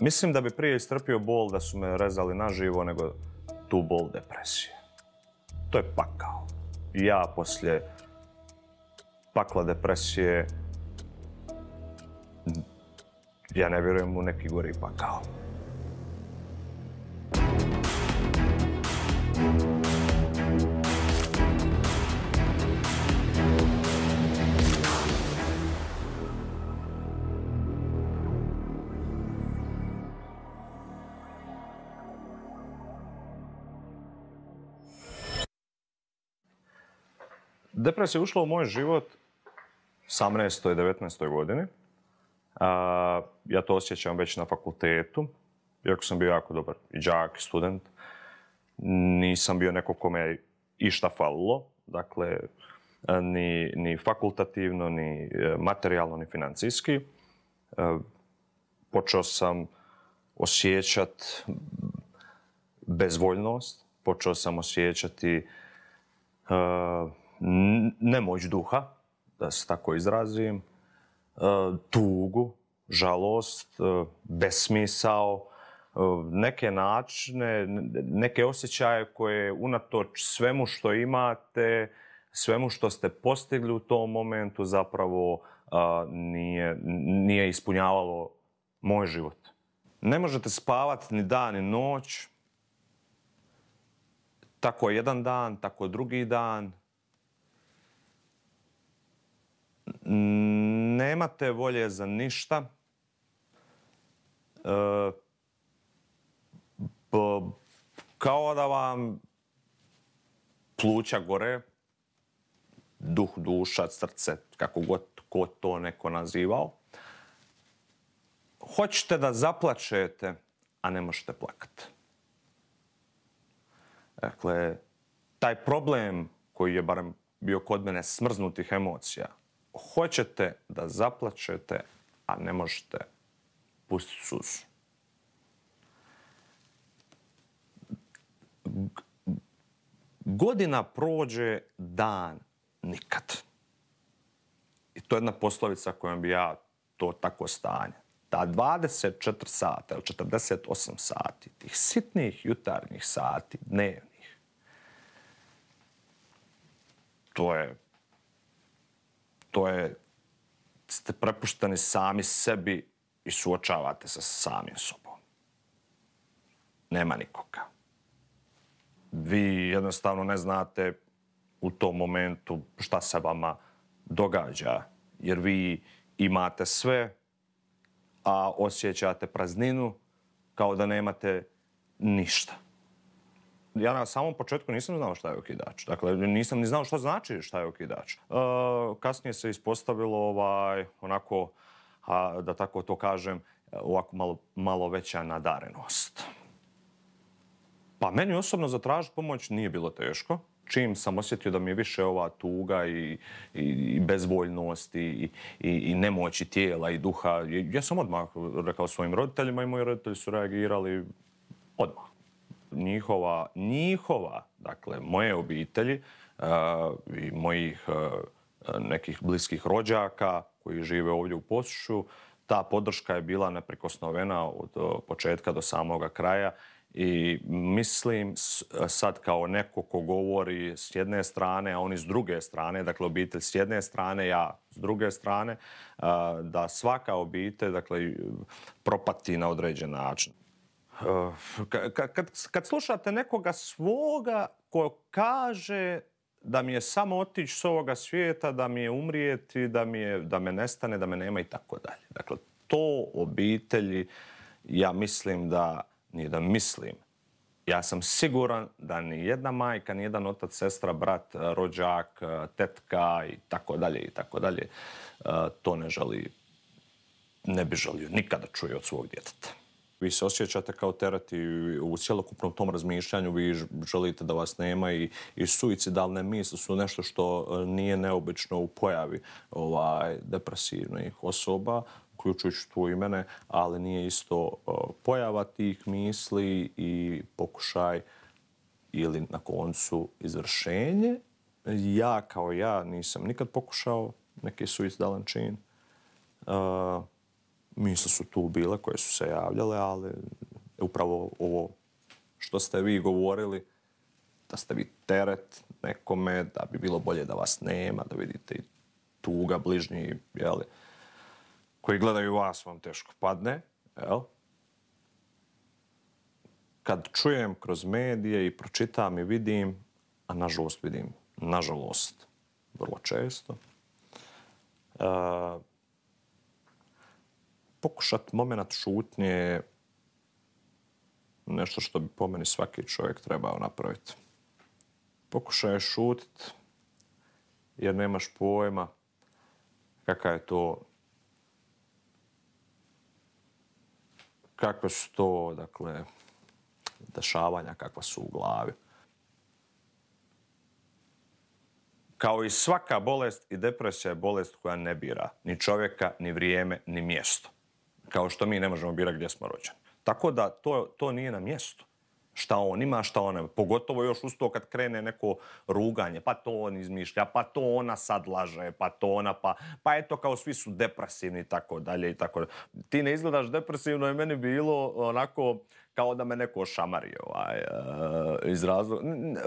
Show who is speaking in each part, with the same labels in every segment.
Speaker 1: Mislim da bi prije istrpio bol da su me rezali na živo nego tu bol depresije. To je pakao. Ja poslije pakla depresije ja ne vjerujem u neki gori pakao. Depresija je ušla u moj život 18. i 19. godini. A, ja to osjećam već na fakultetu, iako sam bio jako dobar i džak, i student. Nisam bio neko kome je išta falilo, dakle, ni, ni fakultativno, ni e, materijalno, ni financijski. E, počeo sam osjećat bezvoljnost, počeo sam osjećati uh, nemoć duha, da se tako izrazim, e, tugu, žalost, e, besmisao, e, neke načine, neke osjećaje koje unatoč svemu što imate, svemu što ste postigli u tom momentu zapravo nije, nije ispunjavalo moj život. Ne možete spavati ni dan ni noć, tako jedan dan, tako drugi dan, nemate volje za ništa. E, kao da vam pluća gore, duh, duša, srce, kako god ko to neko nazivao. Hoćete da zaplačete, a ne možete plakati. Dakle, taj problem koji je barem bio kod mene smrznutih emocija, hoćete da zaplačete, a ne možete pustiti suzu. Godina prođe, dan nikad. I to je jedna poslovica kojom bi ja to tako stanje. Ta 24 sata ili 48 sati, tih sitnih jutarnjih sati, dnevnih, to je to je, ste prepušteni sami sebi i suočavate se sa samim sobom. Nema nikoga. Vi jednostavno ne znate u tom momentu šta se vama događa, jer vi imate sve, a osjećate prazninu kao da nemate ništa ja na samom početku nisam znao šta je okidač. Dakle, nisam ni znao šta znači šta je okidač. E, kasnije se ispostavilo ovaj, onako, a, da tako to kažem, ovako malo, malo veća nadarenost. Pa meni osobno zatražiti pomoć nije bilo teško. Čim sam osjetio da mi je više ova tuga i, i, i bezvoljnost i, i, i nemoći tijela i duha, ja sam odmah rekao svojim roditeljima i moji roditelji su reagirali odmah njihova, njihova, dakle, moje obitelji uh, i mojih uh, nekih bliskih rođaka koji žive ovdje u Posušu, ta podrška je bila neprekosnovena od početka do samoga kraja i mislim sad kao neko ko govori s jedne strane, a oni s druge strane, dakle obitelj s jedne strane, ja s druge strane, da svaka obitelj dakle, propati na određen način. Uh, kad, kad, kad slušate nekoga svoga ko kaže da mi je samo otići s ovoga svijeta, da mi je umrijeti, da, mi je, da me nestane, da me nema i tako dalje. Dakle, to obitelji, ja mislim da, nije da mislim, ja sam siguran da ni jedna majka, ni jedan otac, sestra, brat, rođak, eh, tetka i tako dalje i tako dalje, eh, to ne želi, ne bi želio nikada čuje od svog djeteta vi se osjećate kao terati u cijelokupnom tom razmišljanju, vi želite da vas nema i, i suicidalne misli su nešto što e, nije neobično u pojavi ovaj, depresivnih osoba, uključujući tu i mene, ali nije isto e, pojava tih misli i pokušaj ili na koncu izvršenje. Ja kao ja nisam nikad pokušao neki suicidalan čin. Uh, misle su tu bile koje su se javljale, ali upravo ovo što ste vi govorili, da ste vi teret nekome, da bi bilo bolje da vas nema, da vidite i tuga bližnji, jeli, koji gledaju vas, vam teško padne, jel? Kad čujem kroz medije i pročitam i vidim, a nažalost vidim, nažalost, vrlo često, uh, pokušat moment šutnje nešto što bi po meni svaki čovjek trebao napraviti. Pokušaj šutit jer nemaš pojma kakva je to kakve su to, dakle, dešavanja, kakva su u glavi. Kao i svaka bolest i depresija je bolest koja ne bira ni čovjeka, ni vrijeme, ni mjesto. Kao što mi ne možemo birati gdje smo rođeni. Tako da to, to nije na mjestu. Šta on ima, šta ona. Pogotovo još uz to kad krene neko ruganje, pa to on izmišlja, pa to ona sad laže, pa to ona, pa, pa eto kao svi su depresivni i tako dalje i tako dalje. Ti ne izgledaš depresivno je meni bilo onako kao da me neko šamari ovaj, uh, iz razloga.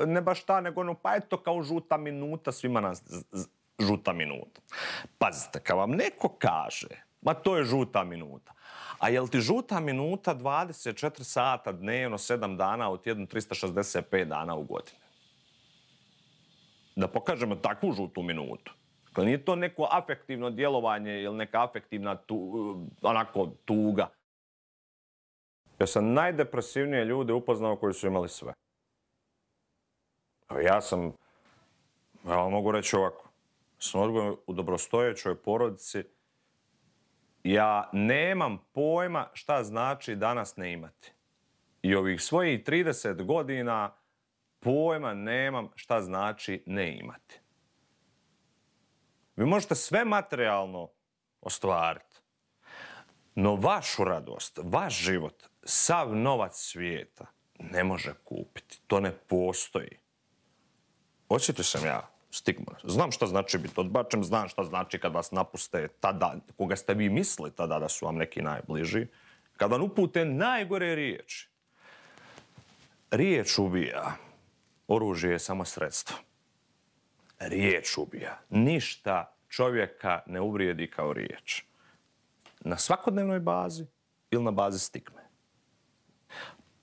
Speaker 1: Ne baš ta, nego ono, pa eto kao žuta minuta, svima nas žuta minuta. Pazite, kad vam neko kaže, ma to je žuta minuta, A jel ti žuta minuta 24 sata dnevno, 7 dana u tjednu, 365 dana u godini? Da pokažemo takvu žutu minutu. Dakle, nije to neko afektivno djelovanje ili neka afektivna tu, eh, onako tuga. Ja sam najdepresivnije ljude upoznao koji su imali sve. Ja sam, ja mogu reći ovako, sam odgojen u dobrostojećoj porodici, ja nemam pojma šta znači danas ne imati. I ovih svojih 30 godina pojma nemam šta znači ne imati. Vi možete sve materijalno ostvariti, no vašu radost, vaš život, sav novac svijeta ne može kupiti. To ne postoji. Očito sam ja stigma. Znam šta znači biti odbačen, znam šta znači kad vas napuste tada, koga ste vi misli tada da su vam neki najbliži. Kad vam upute najgore riječi. Riječ ubija. Oružje je samo sredstvo. Riječ ubija. Ništa čovjeka ne uvrijedi kao riječ. Na svakodnevnoj bazi ili na bazi stigme.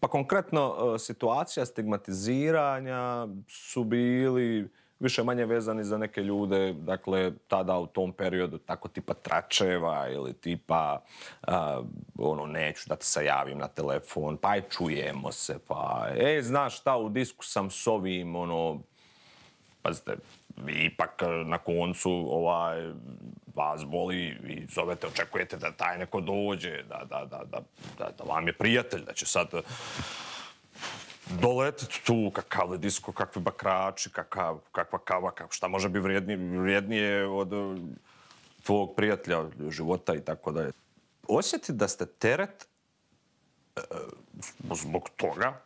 Speaker 1: Pa konkretno, e, situacija stigmatiziranja su bili više manje vezani za neke ljude, dakle, tada u tom periodu, tako tipa tračeva ili tipa, uh, ono, neću da ti se javim na telefon, pa aj čujemo se, pa, e, znaš šta, u disku sam s ovim, ono, pazite, vi ipak na koncu, ovaj, vas boli i zovete, očekujete da taj neko dođe, da, da, da, da, da, da vam je prijatelj, da će sad doletiti tu, kakav disko, kakvi bakrači, kakav, kakva kava, kak, šta može biti vrijednije, vrijednije od tvog tvojeg prijatelja, života i tako dalje. Osjeti da ste teret eh, zbog toga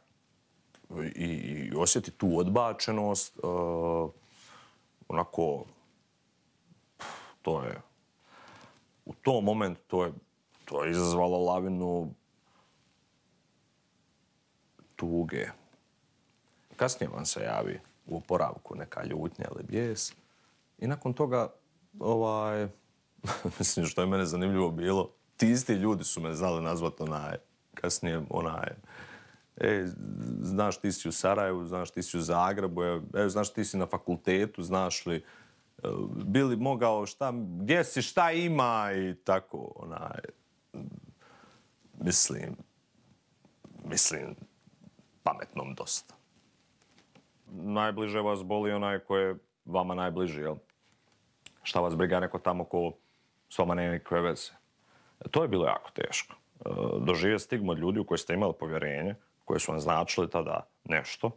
Speaker 1: i, i osjeti tu odbačenost, uh, onako, to je, u tom momentu to je, to je izazvalo lavinu tuge. Kasnije vam se javi u oporavku neka ljutnja ili bijes. I nakon toga, ovaj, mislim što je mene zanimljivo bilo, ti isti ljudi su me znali nazvati onaj, kasnije onaj, e, znaš ti si u Sarajevu, znaš ti si u Zagrebu, e, znaš ti si na fakultetu, znaš li, e, bili mogao šta, gdje si, šta ima i tako, onaj, mislim, mislim, pametnom dosta. Najbliže vas boli onaj ko je vama najbliži, jel? Šta vas briga neko tamo ko s vama nema nikakve veze. E, to je bilo jako teško. E, doživio doživje stigma od ljudi u koje ste imali povjerenje, koje su vam značili tada nešto,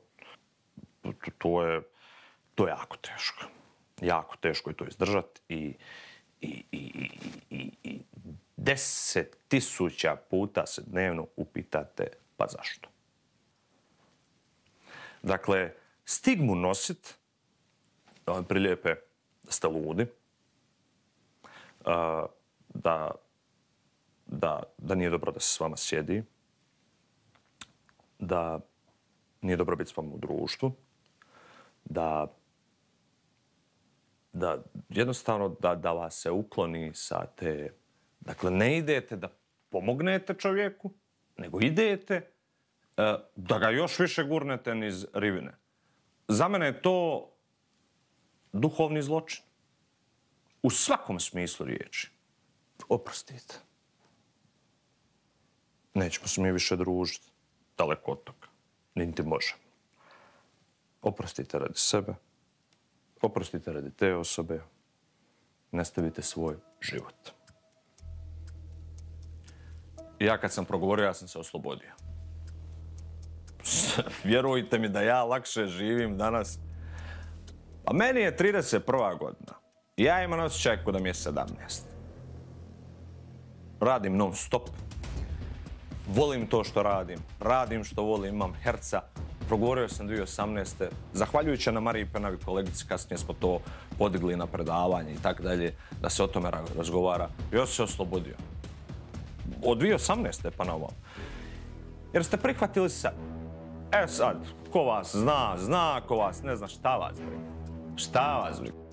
Speaker 1: to je, to je jako teško. Jako teško je to izdržati i, i, i, i, i, i deset tisuća puta se dnevno upitate pa zašto. Dakle, stigmu nosit, da vam prilijepe da ste ludi, da da, da nije dobro da se s vama sjedi, da nije dobro biti s vama u društvu, da, da jednostavno da, da vas se ukloni sa te... Dakle, ne idete da pomognete čovjeku, nego idete da ga još više gurnete niz rivine. Za mene je to duhovni zločin. U svakom smislu riječi. Oprostite. Nećemo se mi više družiti. Daleko od toga. Niti možemo. Oprostite radi sebe. Oprostite radi te osobe. Nastavite svoj život. Ja kad sam progovorio, ja sam se oslobodio. Vjerujte mi da ja lakše živim danas. A meni je 31. godina. Ja imam osjećaj da mi je 17. Radim non stop. Volim to što radim. Radim što volim, imam herca. Progovorio sam 2018. Zahvaljujući na Mariji Penavi kolegici, kasnije smo to podigli na predavanje i tako dalje, da se o tome razgovara. Ja se oslobodio. Od 2018. pa na ovom. Jer ste prihvatili se. E sad, ko vas zna, zna, ko vas ne zna, šta vas briga? Šta vas briga?